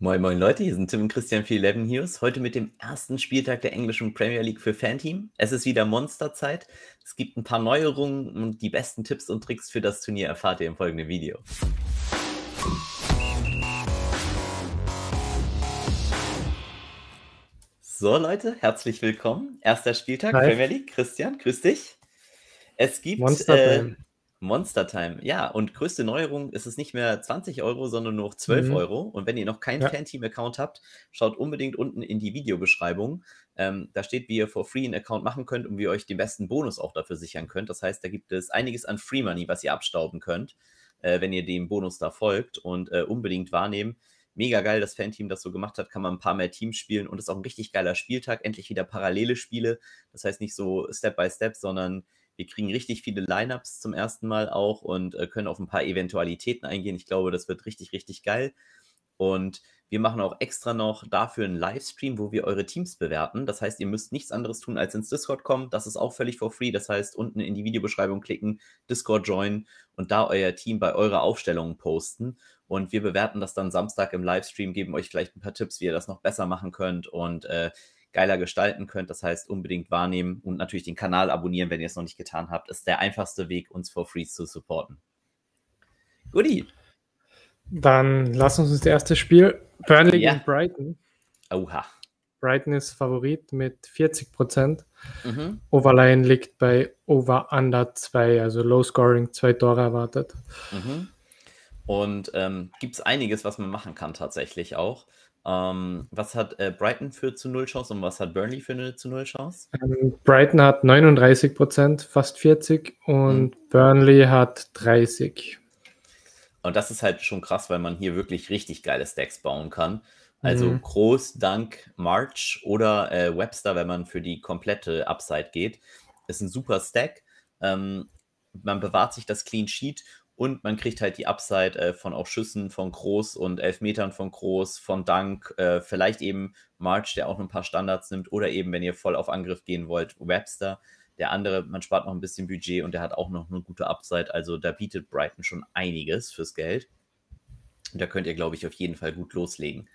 Moin Moin Leute, hier sind Tim und Christian für 11 News. Heute mit dem ersten Spieltag der englischen Premier League für Fanteam. Es ist wieder Monsterzeit. Es gibt ein paar Neuerungen und die besten Tipps und Tricks für das Turnier erfahrt ihr im folgenden Video. So Leute, herzlich willkommen. Erster Spieltag Hi. Premier League. Christian, grüß dich. Es gibt Monster äh, Monster Time, ja. Und größte Neuerung ist es nicht mehr 20 Euro, sondern nur 12 mhm. Euro. Und wenn ihr noch keinen ja. Fanteam-Account habt, schaut unbedingt unten in die Videobeschreibung. Ähm, da steht, wie ihr for free einen Account machen könnt und wie ihr euch den besten Bonus auch dafür sichern könnt. Das heißt, da gibt es einiges an Free Money, was ihr abstauben könnt, äh, wenn ihr dem Bonus da folgt und äh, unbedingt wahrnehmen. Mega geil, dass Fanteam das so gemacht hat, kann man ein paar mehr Teams spielen und ist auch ein richtig geiler Spieltag. Endlich wieder parallele Spiele. Das heißt nicht so Step by Step, sondern wir kriegen richtig viele Lineups zum ersten Mal auch und äh, können auf ein paar Eventualitäten eingehen. Ich glaube, das wird richtig, richtig geil. Und wir machen auch extra noch dafür einen Livestream, wo wir eure Teams bewerten. Das heißt, ihr müsst nichts anderes tun, als ins Discord kommen. Das ist auch völlig for free. Das heißt, unten in die Videobeschreibung klicken, Discord joinen und da euer Team bei eurer Aufstellung posten. Und wir bewerten das dann Samstag im Livestream, geben euch vielleicht ein paar Tipps, wie ihr das noch besser machen könnt. Und äh, geiler gestalten könnt. Das heißt, unbedingt wahrnehmen und natürlich den Kanal abonnieren, wenn ihr es noch nicht getan habt. Ist der einfachste Weg, uns for free zu supporten. Goodie. Dann lass uns das erste Spiel. Burnley ja. gegen Brighton. Oha. Brighton ist Favorit mit 40 Prozent. Mhm. Overline liegt bei Over Under 2, also Low Scoring, zwei Tore erwartet. Mhm. Und ähm, gibt es einiges, was man machen kann tatsächlich auch. Ähm, was hat äh, Brighton für zu Null Chance und was hat Burnley für eine zu Null Chance? Ähm, Brighton hat 39 Prozent, fast 40% und mhm. Burnley hat 30. Und das ist halt schon krass, weil man hier wirklich richtig geile Stacks bauen kann. Also mhm. Groß, Dank, March oder äh, Webster, wenn man für die komplette Upside geht, ist ein super Stack. Ähm, man bewahrt sich das Clean Sheet und man kriegt halt die Upside äh, von auch Schüssen von Groß und Elfmetern von Groß, von Dank, äh, vielleicht eben March, der auch noch ein paar Standards nimmt, oder eben, wenn ihr voll auf Angriff gehen wollt, Webster. Der andere, man spart noch ein bisschen Budget und der hat auch noch eine gute Upside. Also da bietet Brighton schon einiges fürs Geld. Und da könnt ihr, glaube ich, auf jeden Fall gut loslegen.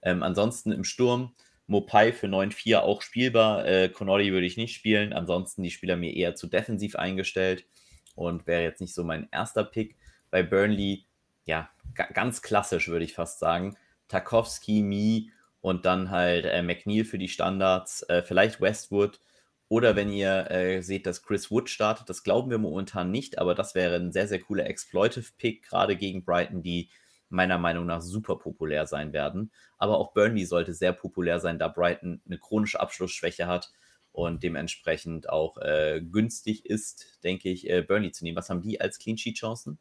Ähm, ansonsten im Sturm, Mopai für 9-4 auch spielbar. Äh, Connolly würde ich nicht spielen. Ansonsten die Spieler mir eher zu defensiv eingestellt und wäre jetzt nicht so mein erster Pick. Bei Burnley, ja, ganz klassisch würde ich fast sagen. Tarkovsky, Me und dann halt äh, McNeil für die Standards, äh, vielleicht Westwood. Oder wenn ihr äh, seht, dass Chris Wood startet, das glauben wir momentan nicht, aber das wäre ein sehr, sehr cooler Exploitive-Pick, gerade gegen Brighton, die meiner Meinung nach super populär sein werden. Aber auch Burnley sollte sehr populär sein, da Brighton eine chronische Abschlussschwäche hat und dementsprechend auch äh, günstig ist, denke ich, äh, Burnley zu nehmen. Was haben die als Clean Sheet Chancen?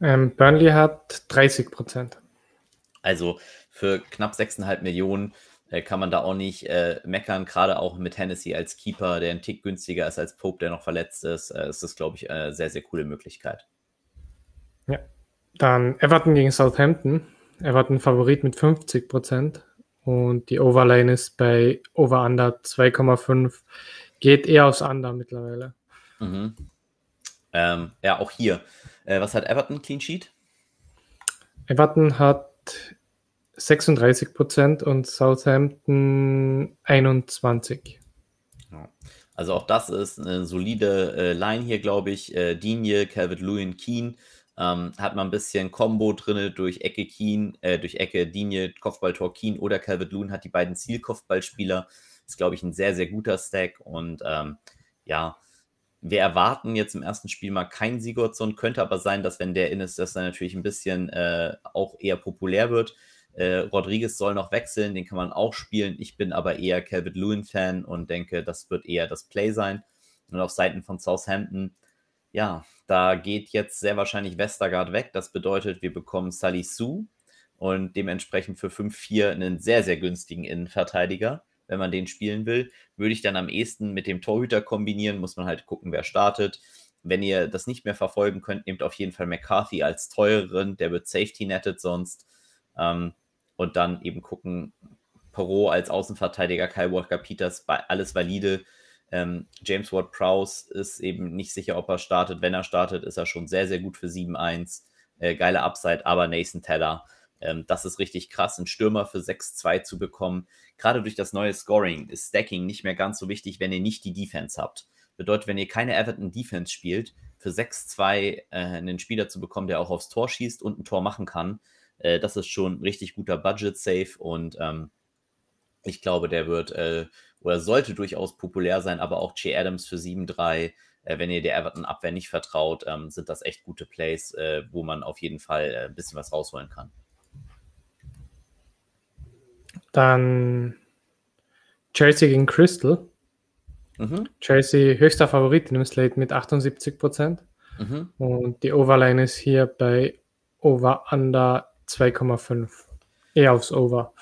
Ähm, Burnley hat 30 Prozent. Also für knapp 6,5 Millionen äh, kann man da auch nicht äh, meckern, gerade auch mit Hennessy als Keeper, der ein Tick günstiger ist als Pope, der noch verletzt ist. Äh, ist das, glaube ich, eine sehr, sehr coole Möglichkeit. Ja. Dann Everton gegen Southampton. Everton Favorit mit 50 Prozent. Und die Overline ist bei Over-Under 2,5. Geht eher aus Under mittlerweile. Mhm. Ähm, ja, auch hier. Äh, was hat Everton Clean Sheet? Everton hat 36 Prozent und Southampton 21. Also auch das ist eine solide äh, Line hier, glaube ich. Äh, Digne, Calvert-Lewin, Keen ähm, hat man ein bisschen Combo drin durch Ecke Keen, äh, durch Ecke Dinie, Kopfballtor Keen oder Calvert Loon hat die beiden Zielkopfballspieler. Ist, glaube ich, ein sehr, sehr guter Stack und ähm, ja, wir erwarten jetzt im ersten Spiel mal keinen Sigurdsson, könnte aber sein, dass wenn der in ist, dass er natürlich ein bisschen äh, auch eher populär wird. Äh, Rodriguez soll noch wechseln, den kann man auch spielen. Ich bin aber eher Calvert Lewin-Fan und denke, das wird eher das Play sein. Und auf Seiten von Southampton ja, da geht jetzt sehr wahrscheinlich Westergaard weg. Das bedeutet, wir bekommen Salisu und dementsprechend für 5-4 einen sehr, sehr günstigen Innenverteidiger. Wenn man den spielen will, würde ich dann am ehesten mit dem Torhüter kombinieren, muss man halt gucken, wer startet. Wenn ihr das nicht mehr verfolgen könnt, nehmt auf jeden Fall McCarthy als teureren, der wird Safety netted sonst. Ähm, und dann eben gucken, Perot als Außenverteidiger, Kyle Walker Peters, alles valide. Ähm, James Ward Prowse ist eben nicht sicher, ob er startet. Wenn er startet, ist er schon sehr, sehr gut für 7-1. Äh, geile Upside, aber Nathan Teller Ähm, das ist richtig krass, einen Stürmer für 6-2 zu bekommen. Gerade durch das neue Scoring ist Stacking nicht mehr ganz so wichtig, wenn ihr nicht die Defense habt. Bedeutet, wenn ihr keine Everton Defense spielt, für 6-2 äh, einen Spieler zu bekommen, der auch aufs Tor schießt und ein Tor machen kann, äh, das ist schon ein richtig guter Budget-Safe und ähm, ich glaube, der wird äh, oder sollte durchaus populär sein, aber auch Che Adams für 7-3. Äh, wenn ihr der Everton-Abwehr nicht vertraut, ähm, sind das echt gute Plays, äh, wo man auf jeden Fall äh, ein bisschen was rausholen kann. Dann Chelsea gegen Crystal. Mhm. Chelsea höchster Favorit in dem Slate mit 78 Prozent. Mhm. Und die Overline ist hier bei Over Under 2,5. Eher aufs Over.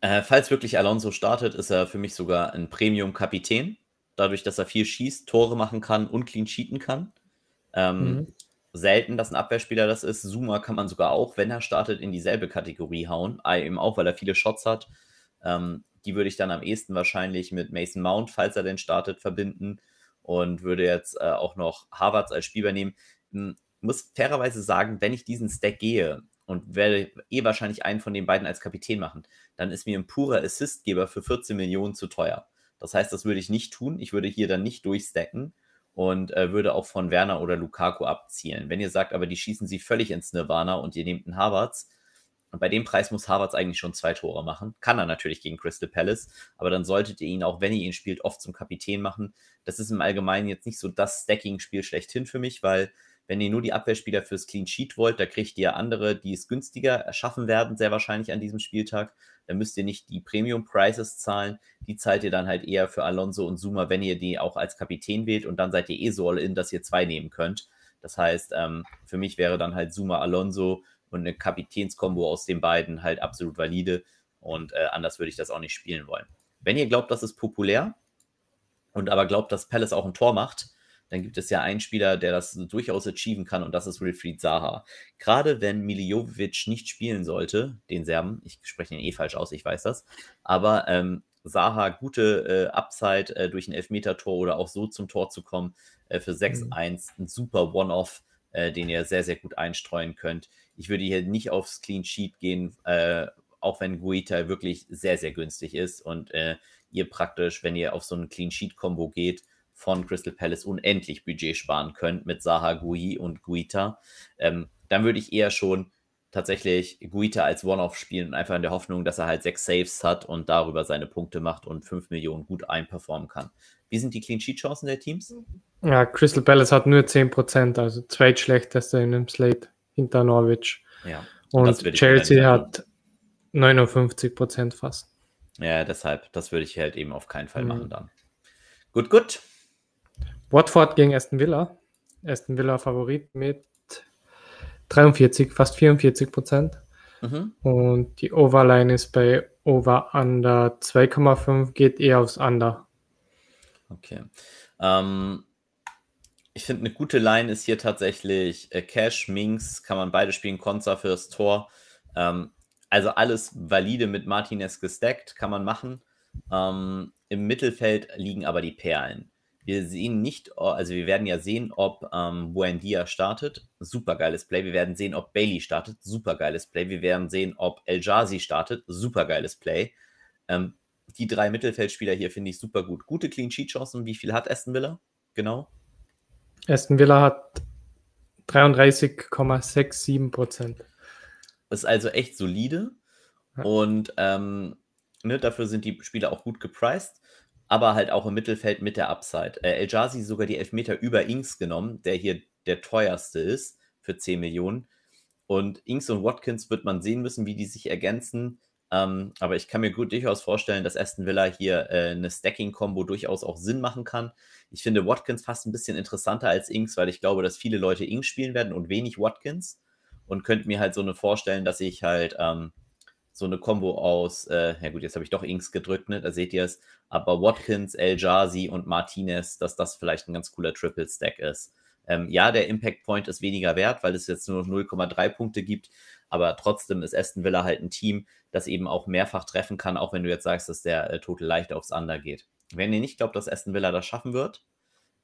Äh, falls wirklich Alonso startet, ist er für mich sogar ein Premium-Kapitän. Dadurch, dass er viel schießt, Tore machen kann und clean cheaten kann. Ähm, mhm. Selten, dass ein Abwehrspieler das ist. Zuma kann man sogar auch, wenn er startet, in dieselbe Kategorie hauen. Ah, eben auch, weil er viele Shots hat. Ähm, die würde ich dann am ehesten wahrscheinlich mit Mason Mount, falls er denn startet, verbinden. Und würde jetzt äh, auch noch Harvards als Spieler nehmen. Hm, muss fairerweise sagen, wenn ich diesen Stack gehe, und werde eh wahrscheinlich einen von den beiden als Kapitän machen, dann ist mir ein purer Assistgeber für 14 Millionen zu teuer. Das heißt, das würde ich nicht tun. Ich würde hier dann nicht durchstacken und äh, würde auch von Werner oder Lukaku abzielen. Wenn ihr sagt, aber die schießen sie völlig ins Nirvana und ihr nehmt einen Harvards, bei dem Preis muss Harvards eigentlich schon zwei Tore machen. Kann er natürlich gegen Crystal Palace, aber dann solltet ihr ihn, auch wenn ihr ihn spielt, oft zum Kapitän machen. Das ist im Allgemeinen jetzt nicht so das Stacking-Spiel schlechthin für mich, weil wenn ihr nur die Abwehrspieler fürs Clean Sheet wollt, da kriegt ihr andere, die es günstiger erschaffen werden, sehr wahrscheinlich an diesem Spieltag. Da müsst ihr nicht die Premium Prices zahlen. Die zahlt ihr dann halt eher für Alonso und Zuma, wenn ihr die auch als Kapitän wählt. Und dann seid ihr eh so all in, dass ihr zwei nehmen könnt. Das heißt, ähm, für mich wäre dann halt Zuma Alonso und eine Kapitänskombo aus den beiden halt absolut valide. Und äh, anders würde ich das auch nicht spielen wollen. Wenn ihr glaubt, das ist populär und aber glaubt, dass Palace auch ein Tor macht, dann gibt es ja einen Spieler, der das durchaus achieven kann und das ist Wilfried Zaha. Gerade wenn Miljovic nicht spielen sollte, den Serben, ich spreche ihn eh falsch aus, ich weiß das, aber ähm, Saha gute äh, Upside äh, durch ein Elfmeter-Tor oder auch so zum Tor zu kommen äh, für 6-1, mhm. ein super One-Off, äh, den ihr sehr, sehr gut einstreuen könnt. Ich würde hier nicht aufs Clean Sheet gehen, äh, auch wenn Guita wirklich sehr, sehr günstig ist und äh, ihr praktisch, wenn ihr auf so ein Clean Sheet-Kombo geht, von Crystal Palace unendlich Budget sparen könnt mit Saha, Gui und Guita, ähm, dann würde ich eher schon tatsächlich Guita als One-Off spielen, einfach in der Hoffnung, dass er halt sechs Saves hat und darüber seine Punkte macht und fünf Millionen gut einperformen kann. Wie sind die Clean Sheet Chancen der Teams? Ja, Crystal Palace hat nur 10%, also zweitschlechteste in dem Slate hinter Norwich. Ja, und Chelsea hat 59% fast. Ja, deshalb, das würde ich halt eben auf keinen Fall mhm. machen dann. Gut, gut. Watford gegen Aston Villa. Aston Villa Favorit mit 43, fast 44 Prozent. Mhm. Und die Overline ist bei Over Under 2,5, geht eher aufs Under. Okay. Ähm, ich finde, eine gute Line ist hier tatsächlich äh, Cash, Minx, kann man beide spielen, Konza fürs Tor. Ähm, also alles valide mit Martinez gestackt, kann man machen. Ähm, Im Mittelfeld liegen aber die Perlen. Wir sehen nicht, also wir werden ja sehen, ob ähm, Buendia startet. Super geiles Play. Wir werden sehen, ob Bailey startet. Super geiles Play. Wir werden sehen, ob El Jazi startet. Super geiles Play. Ähm, die drei Mittelfeldspieler hier finde ich super gut. Gute Clean Sheet Chancen. Wie viel hat Aston Villa? Genau. Aston Villa hat 33,67 Prozent. Ist also echt solide. Ja. Und ähm, ne, dafür sind die Spieler auch gut gepriced aber halt auch im Mittelfeld mit der Upside. Äh, El Jazi sogar die Elfmeter über Inks genommen, der hier der teuerste ist für 10 Millionen. Und Inks und Watkins wird man sehen müssen, wie die sich ergänzen. Ähm, aber ich kann mir gut durchaus vorstellen, dass Aston Villa hier äh, eine Stacking-Kombo durchaus auch Sinn machen kann. Ich finde Watkins fast ein bisschen interessanter als Inks, weil ich glaube, dass viele Leute Inks spielen werden und wenig Watkins. Und könnte mir halt so eine vorstellen, dass ich halt ähm, so eine Combo aus, äh, ja gut, jetzt habe ich doch Inks gedrückt, ne? da seht ihr es, aber Watkins, El Jazi und Martinez, dass das vielleicht ein ganz cooler Triple Stack ist. Ähm, ja, der Impact Point ist weniger wert, weil es jetzt nur 0,3 Punkte gibt, aber trotzdem ist Aston Villa halt ein Team, das eben auch mehrfach treffen kann, auch wenn du jetzt sagst, dass der äh, Total leicht aufs Under geht. Wenn ihr nicht glaubt, dass Aston Villa das schaffen wird,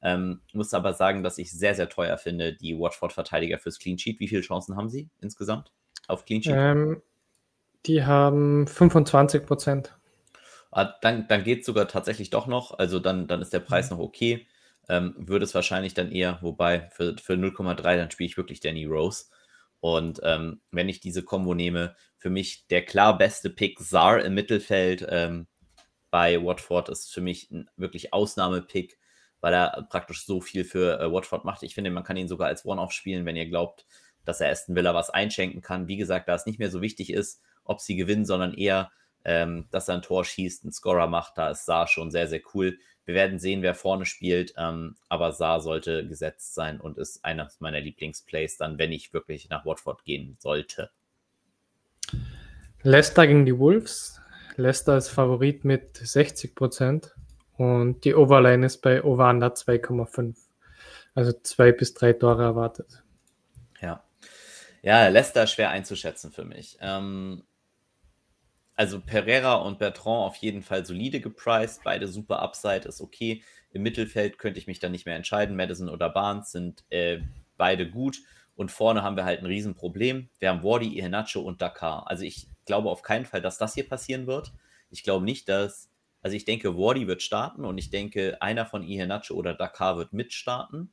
ähm, muss aber sagen, dass ich sehr, sehr teuer finde, die Watford-Verteidiger fürs Clean Sheet. Wie viele Chancen haben sie insgesamt? auf Clean Sheet? Ähm, die haben 25 Prozent. Ah, dann dann geht es sogar tatsächlich doch noch. Also dann, dann ist der Preis mhm. noch okay. Ähm, würde es wahrscheinlich dann eher, wobei für, für 0,3 dann spiele ich wirklich Danny Rose. Und ähm, wenn ich diese Combo nehme, für mich der klar beste Pick Sar im Mittelfeld ähm, bei Watford ist für mich ein wirklich Ausnahmepick, weil er praktisch so viel für äh, Watford macht. Ich finde, man kann ihn sogar als One-Off spielen, wenn ihr glaubt, dass er Aston Villa was einschenken kann. Wie gesagt, da es nicht mehr so wichtig ist, ob sie gewinnen, sondern eher, ähm, dass er ein Tor schießt, einen Scorer macht. Da ist Saar schon sehr, sehr cool. Wir werden sehen, wer vorne spielt, ähm, aber Saar sollte gesetzt sein und ist einer meiner Lieblingsplays dann, wenn ich wirklich nach Watford gehen sollte. Leicester gegen die Wolves. Leicester ist Favorit mit 60 Prozent und die Overline ist bei Over Under 2,5. Also zwei bis drei Tore erwartet. Ja. Ja, Leicester schwer einzuschätzen für mich. Ähm, also Pereira und Bertrand auf jeden Fall solide gepriced, beide super Upside, ist okay. Im Mittelfeld könnte ich mich dann nicht mehr entscheiden. Madison oder Barnes sind äh, beide gut. Und vorne haben wir halt ein Riesenproblem. Wir haben Wardy, Iheanacho und Dakar. Also ich glaube auf keinen Fall, dass das hier passieren wird. Ich glaube nicht, dass, also ich denke, Wardy wird starten und ich denke, einer von Iheanacho oder Dakar wird mitstarten.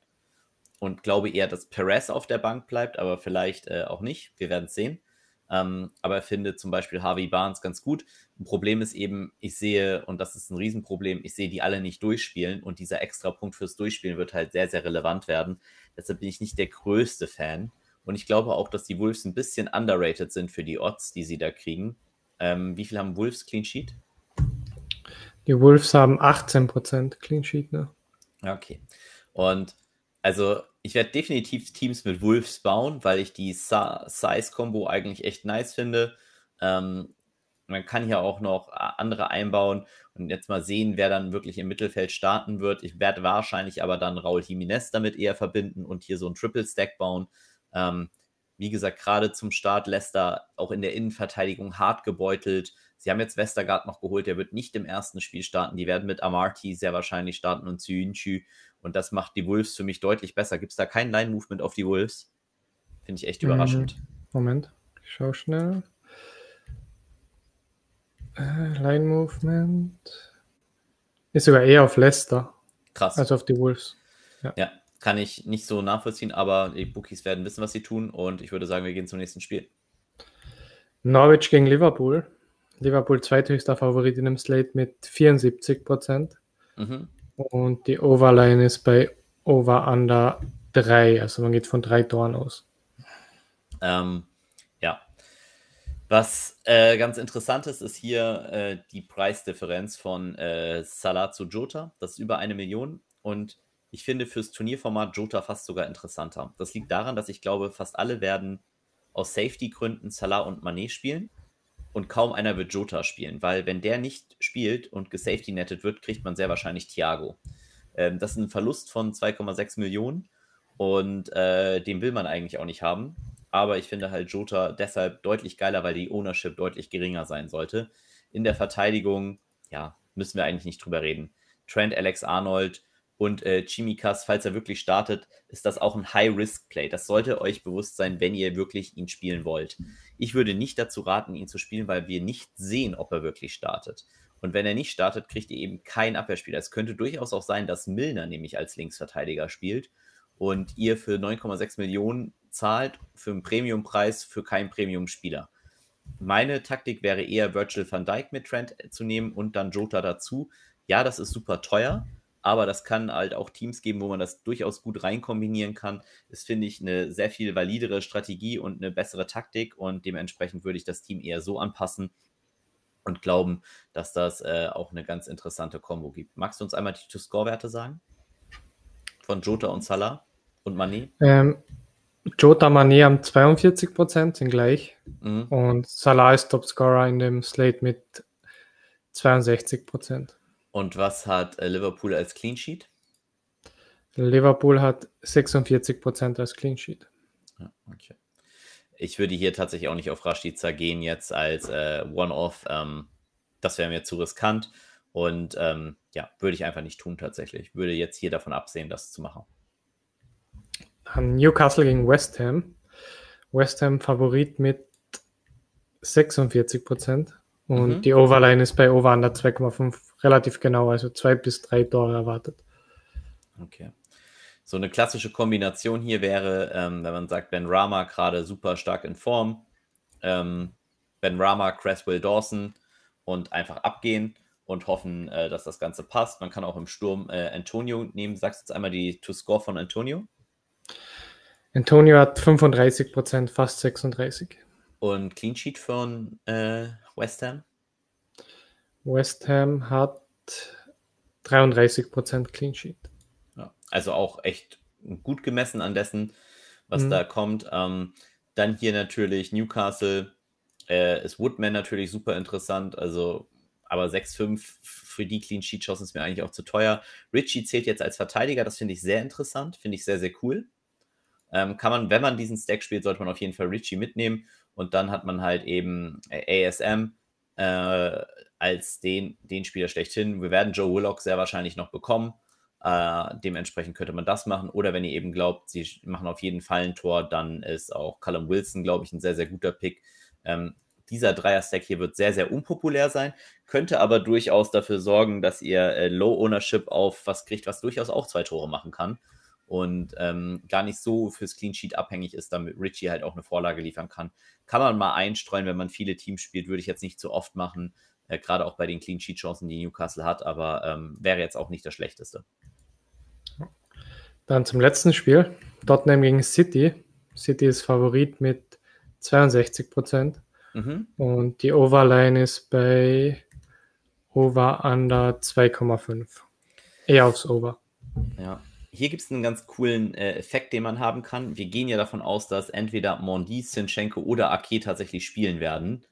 Und glaube eher, dass Perez auf der Bank bleibt, aber vielleicht äh, auch nicht. Wir werden es sehen. Ähm, aber er findet zum Beispiel Harvey Barnes ganz gut. Ein Problem ist eben, ich sehe, und das ist ein Riesenproblem, ich sehe die alle nicht durchspielen und dieser extra Punkt fürs Durchspielen wird halt sehr, sehr relevant werden. Deshalb bin ich nicht der größte Fan. Und ich glaube auch, dass die Wolves ein bisschen underrated sind für die Odds, die sie da kriegen. Ähm, wie viel haben Wolves Clean Sheet? Die Wolves haben 18% Clean Sheet, ne? Okay. Und also ich werde definitiv Teams mit Wolves bauen, weil ich die Size-Kombo eigentlich echt nice finde. Ähm, man kann hier auch noch andere einbauen und jetzt mal sehen, wer dann wirklich im Mittelfeld starten wird. Ich werde wahrscheinlich aber dann Raul Jiménez damit eher verbinden und hier so ein Triple-Stack bauen. Ähm, wie gesagt, gerade zum Start Leicester auch in der Innenverteidigung hart gebeutelt. Sie haben jetzt Westergaard noch geholt, der wird nicht im ersten Spiel starten. Die werden mit Amarty sehr wahrscheinlich starten und Züinchü. Und das macht die Wolves für mich deutlich besser. Gibt es da kein Line-Movement auf die Wolves? Finde ich echt mhm. überraschend. Moment, ich schau schnell. Äh, Line-Movement ist sogar eher auf Leicester. Krass. Als auf die Wolves. Ja. ja, kann ich nicht so nachvollziehen, aber die Bookies werden wissen, was sie tun. Und ich würde sagen, wir gehen zum nächsten Spiel. Norwich gegen Liverpool. Liverpool zweithöchster Favorit in dem Slate mit 74 Prozent. Mhm. Und die Overline ist bei Over Under 3. Also man geht von drei Toren aus. Ähm, ja. Was äh, ganz interessant ist, ist hier äh, die Preisdifferenz von äh, Salah zu Jota. Das ist über eine Million. Und ich finde fürs Turnierformat Jota fast sogar interessanter. Das liegt daran, dass ich glaube, fast alle werden aus Safety-Gründen Salah und Manet spielen und kaum einer wird Jota spielen, weil wenn der nicht spielt und gesafety-nettet wird, kriegt man sehr wahrscheinlich Thiago. Ähm, das ist ein Verlust von 2,6 Millionen und äh, den will man eigentlich auch nicht haben. Aber ich finde halt Jota deshalb deutlich geiler, weil die Ownership deutlich geringer sein sollte. In der Verteidigung, ja, müssen wir eigentlich nicht drüber reden. Trent Alex Arnold und äh, Chimikas, falls er wirklich startet, ist das auch ein High-Risk-Play. Das sollte euch bewusst sein, wenn ihr wirklich ihn spielen wollt. Ich würde nicht dazu raten, ihn zu spielen, weil wir nicht sehen, ob er wirklich startet. Und wenn er nicht startet, kriegt ihr eben keinen Abwehrspieler. Es könnte durchaus auch sein, dass Milner nämlich als Linksverteidiger spielt und ihr für 9,6 Millionen zahlt für einen Premiumpreis für keinen Premium-Spieler. Meine Taktik wäre eher Virgil van Dijk mit Trent zu nehmen und dann Jota dazu. Ja, das ist super teuer, aber das kann halt auch Teams geben, wo man das durchaus gut reinkombinieren kann. Das finde ich eine sehr viel validere Strategie und eine bessere Taktik und dementsprechend würde ich das Team eher so anpassen und glauben, dass das äh, auch eine ganz interessante Kombo gibt. Magst du uns einmal die To-Score-Werte sagen? Von Jota und Salah und Mané? Ähm, Jota Mané haben 42 Prozent, sind gleich. Mhm. Und Salah ist Topscorer in dem Slate mit 62 Prozent. Und was hat äh, Liverpool als Clean Sheet? Liverpool hat 46% als Clean Sheet. Ja, okay. Ich würde hier tatsächlich auch nicht auf Rashica gehen jetzt als äh, One-Off. Ähm, das wäre mir zu riskant. Und ähm, ja, würde ich einfach nicht tun tatsächlich. Würde jetzt hier davon absehen, das zu machen. Newcastle gegen West Ham. West Ham Favorit mit 46 Prozent. Und mhm. die Overline ist bei Over Under 2,5 relativ genau, also zwei bis drei Tore erwartet. Okay. So eine klassische Kombination hier wäre, ähm, wenn man sagt, Ben Rama gerade super stark in Form, ähm, Ben Rama, Cresswell Dawson und einfach abgehen und hoffen, äh, dass das Ganze passt. Man kann auch im Sturm äh, Antonio nehmen. Sagst du jetzt einmal die To-Score von Antonio? Antonio hat 35 Prozent, fast 36. Und Clean Sheet von äh, West Ham? West Ham hat 33 Prozent Clean Sheet. Ja, also auch echt gut gemessen an dessen, was mhm. da kommt. Ähm, dann hier natürlich Newcastle. Äh, ist Woodman natürlich super interessant. Also aber 6-5 für die Clean Sheet Chancen ist mir eigentlich auch zu teuer. Richie zählt jetzt als Verteidiger, das finde ich sehr interessant, finde ich sehr, sehr cool. Ähm, kann man, wenn man diesen Stack spielt, sollte man auf jeden Fall Richie mitnehmen und dann hat man halt eben ASM äh, als den, den Spieler schlechthin. Wir werden Joe Willock sehr wahrscheinlich noch bekommen. Äh, dementsprechend könnte man das machen. Oder wenn ihr eben glaubt, sie machen auf jeden Fall ein Tor, dann ist auch Callum Wilson, glaube ich, ein sehr, sehr guter Pick. Ähm, dieser Dreier-Stack hier wird sehr, sehr unpopulär sein, könnte aber durchaus dafür sorgen, dass ihr äh, Low Ownership auf was kriegt, was durchaus auch zwei Tore machen kann und ähm, gar nicht so fürs Clean Sheet abhängig ist, damit Richie halt auch eine Vorlage liefern kann. Kann man mal einstreuen, wenn man viele Teams spielt, würde ich jetzt nicht zu so oft machen, äh, gerade auch bei den Clean Sheet Chancen, die Newcastle hat, aber ähm, wäre jetzt auch nicht das Schlechteste. Dann zum letzten Spiel, Tottenham gegen City. City ist Favorit mit 62 Prozent. Mhm. Und die Overline ist bei Over Under 2,5. Eher aufs Over. Ja. Hier gibt es einen ganz coolen äh, Effekt, den man haben kann. Wir gehen ja davon aus, dass entweder Mondi, Sinchenko oder Ake tatsächlich spielen werden.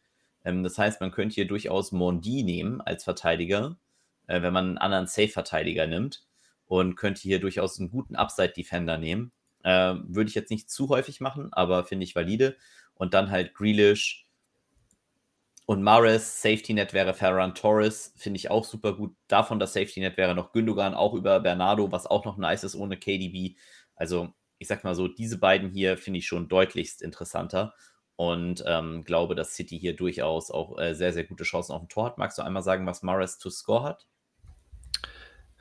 Ähm, das heißt, man könnte hier durchaus Mondi nehmen als Verteidiger, äh, wenn man einen anderen Safe-Verteidiger nimmt und könnte hier durchaus einen guten Upside-Defender nehmen. Äh, Würde ich jetzt nicht zu häufig machen, aber finde ich valide. Und dann halt Grealish, und Mares, Safety Net wäre Ferran Torres, finde ich auch super gut. Davon das Safety Net wäre noch Gündogan, auch über Bernardo, was auch noch nice ist ohne KDB. Also, ich sag mal so, diese beiden hier finde ich schon deutlichst interessanter und ähm, glaube, dass City hier durchaus auch äh, sehr, sehr gute Chancen auf dem Tor hat. Magst du einmal sagen, was Mares to score hat?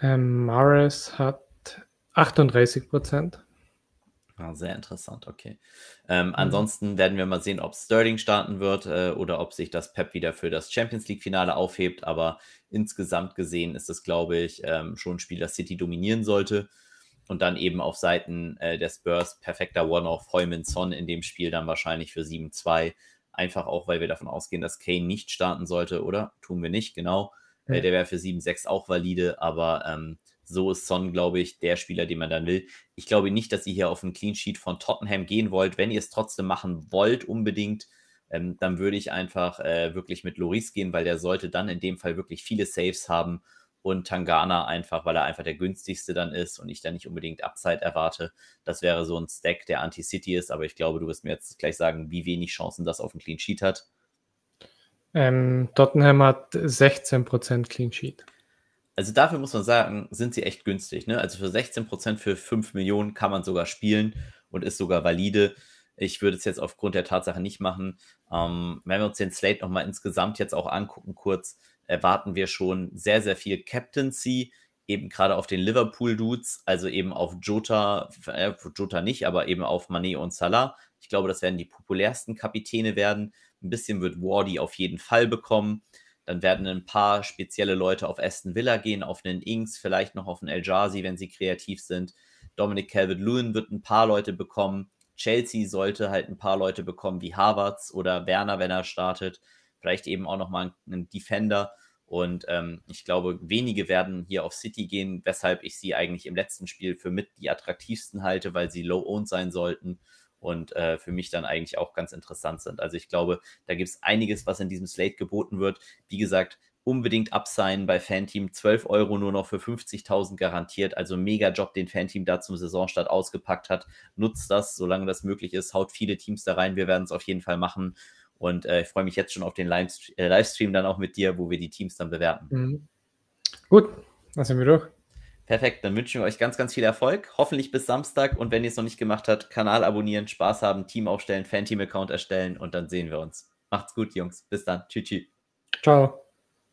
Ähm, Mares hat 38 Prozent. Ah, sehr interessant, okay. Ähm, mhm. Ansonsten werden wir mal sehen, ob Sterling starten wird äh, oder ob sich das Pep wieder für das Champions League-Finale aufhebt. Aber insgesamt gesehen ist es, glaube ich, ähm, schon ein Spiel, das City dominieren sollte. Und dann eben auf Seiten äh, der Spurs perfekter One-Off Heumann Son in dem Spiel dann wahrscheinlich für 7-2. Einfach auch, weil wir davon ausgehen, dass Kane nicht starten sollte, oder? Tun wir nicht, genau. Äh, ja. Äh, der wäre für 7-6 auch valide, aber ähm, so ist Son, glaube ich, der Spieler, den man dann will. Ich glaube nicht, dass ihr hier auf einen Clean Sheet von Tottenham gehen wollt. Wenn ihr es trotzdem machen wollt, unbedingt, ähm, dann würde ich einfach äh, wirklich mit Loris gehen, weil der sollte dann in dem Fall wirklich viele Saves haben und Tangana einfach, weil er einfach der günstigste dann ist und ich dann nicht unbedingt Upside erwarte. Das wäre so ein Stack, der Anti-City ist, aber ich glaube, du wirst mir jetzt gleich sagen, wie wenig Chancen das auf einen Clean Sheet hat. Ähm, Tottenham hat 16% Clean Sheet. Also dafür muss man sagen, sind sie echt günstig. Ne? Also für 16% für 5 Millionen kann man sogar spielen und ist sogar valide. Ich würde es jetzt aufgrund der Tatsache nicht machen. Ähm, wenn wir uns den Slate nochmal insgesamt jetzt auch angucken, kurz, erwarten wir schon sehr, sehr viel Captaincy, eben gerade auf den Liverpool-Dudes, also eben auf Jota, äh, Jota nicht, aber eben auf Manet und Salah. Ich glaube, das werden die populärsten Kapitäne werden. Ein bisschen wird Wardy auf jeden Fall bekommen. Dann werden ein paar spezielle Leute auf Aston Villa gehen, auf einen Inks, vielleicht noch auf einen El Jazi, wenn sie kreativ sind. Dominic Calvert-Lewin wird ein paar Leute bekommen. Chelsea sollte halt ein paar Leute bekommen, wie Harvards oder Werner, wenn er startet. Vielleicht eben auch nochmal einen Defender. Und ähm, ich glaube, wenige werden hier auf City gehen, weshalb ich sie eigentlich im letzten Spiel für mit die attraktivsten halte, weil sie low-owned sein sollten und äh, für mich dann eigentlich auch ganz interessant sind. Also ich glaube, da gibt es einiges, was in diesem Slate geboten wird. Wie gesagt, unbedingt absignen bei Fanteam. 12 Euro nur noch für 50.000 garantiert. Also mega Job, den Fanteam da zum Saisonstart ausgepackt hat. Nutzt das, solange das möglich ist. Haut viele Teams da rein. Wir werden es auf jeden Fall machen. Und äh, ich freue mich jetzt schon auf den Livestream, äh, Livestream dann auch mit dir, wo wir die Teams dann bewerten. Mhm. Gut, dann sind wir durch. Perfekt, dann wünschen wir euch ganz, ganz viel Erfolg. Hoffentlich bis Samstag und wenn ihr es noch nicht gemacht habt, Kanal abonnieren, Spaß haben, Team aufstellen, Fan-Team-Account erstellen und dann sehen wir uns. Macht's gut, Jungs. Bis dann. Tschüss. Ciao.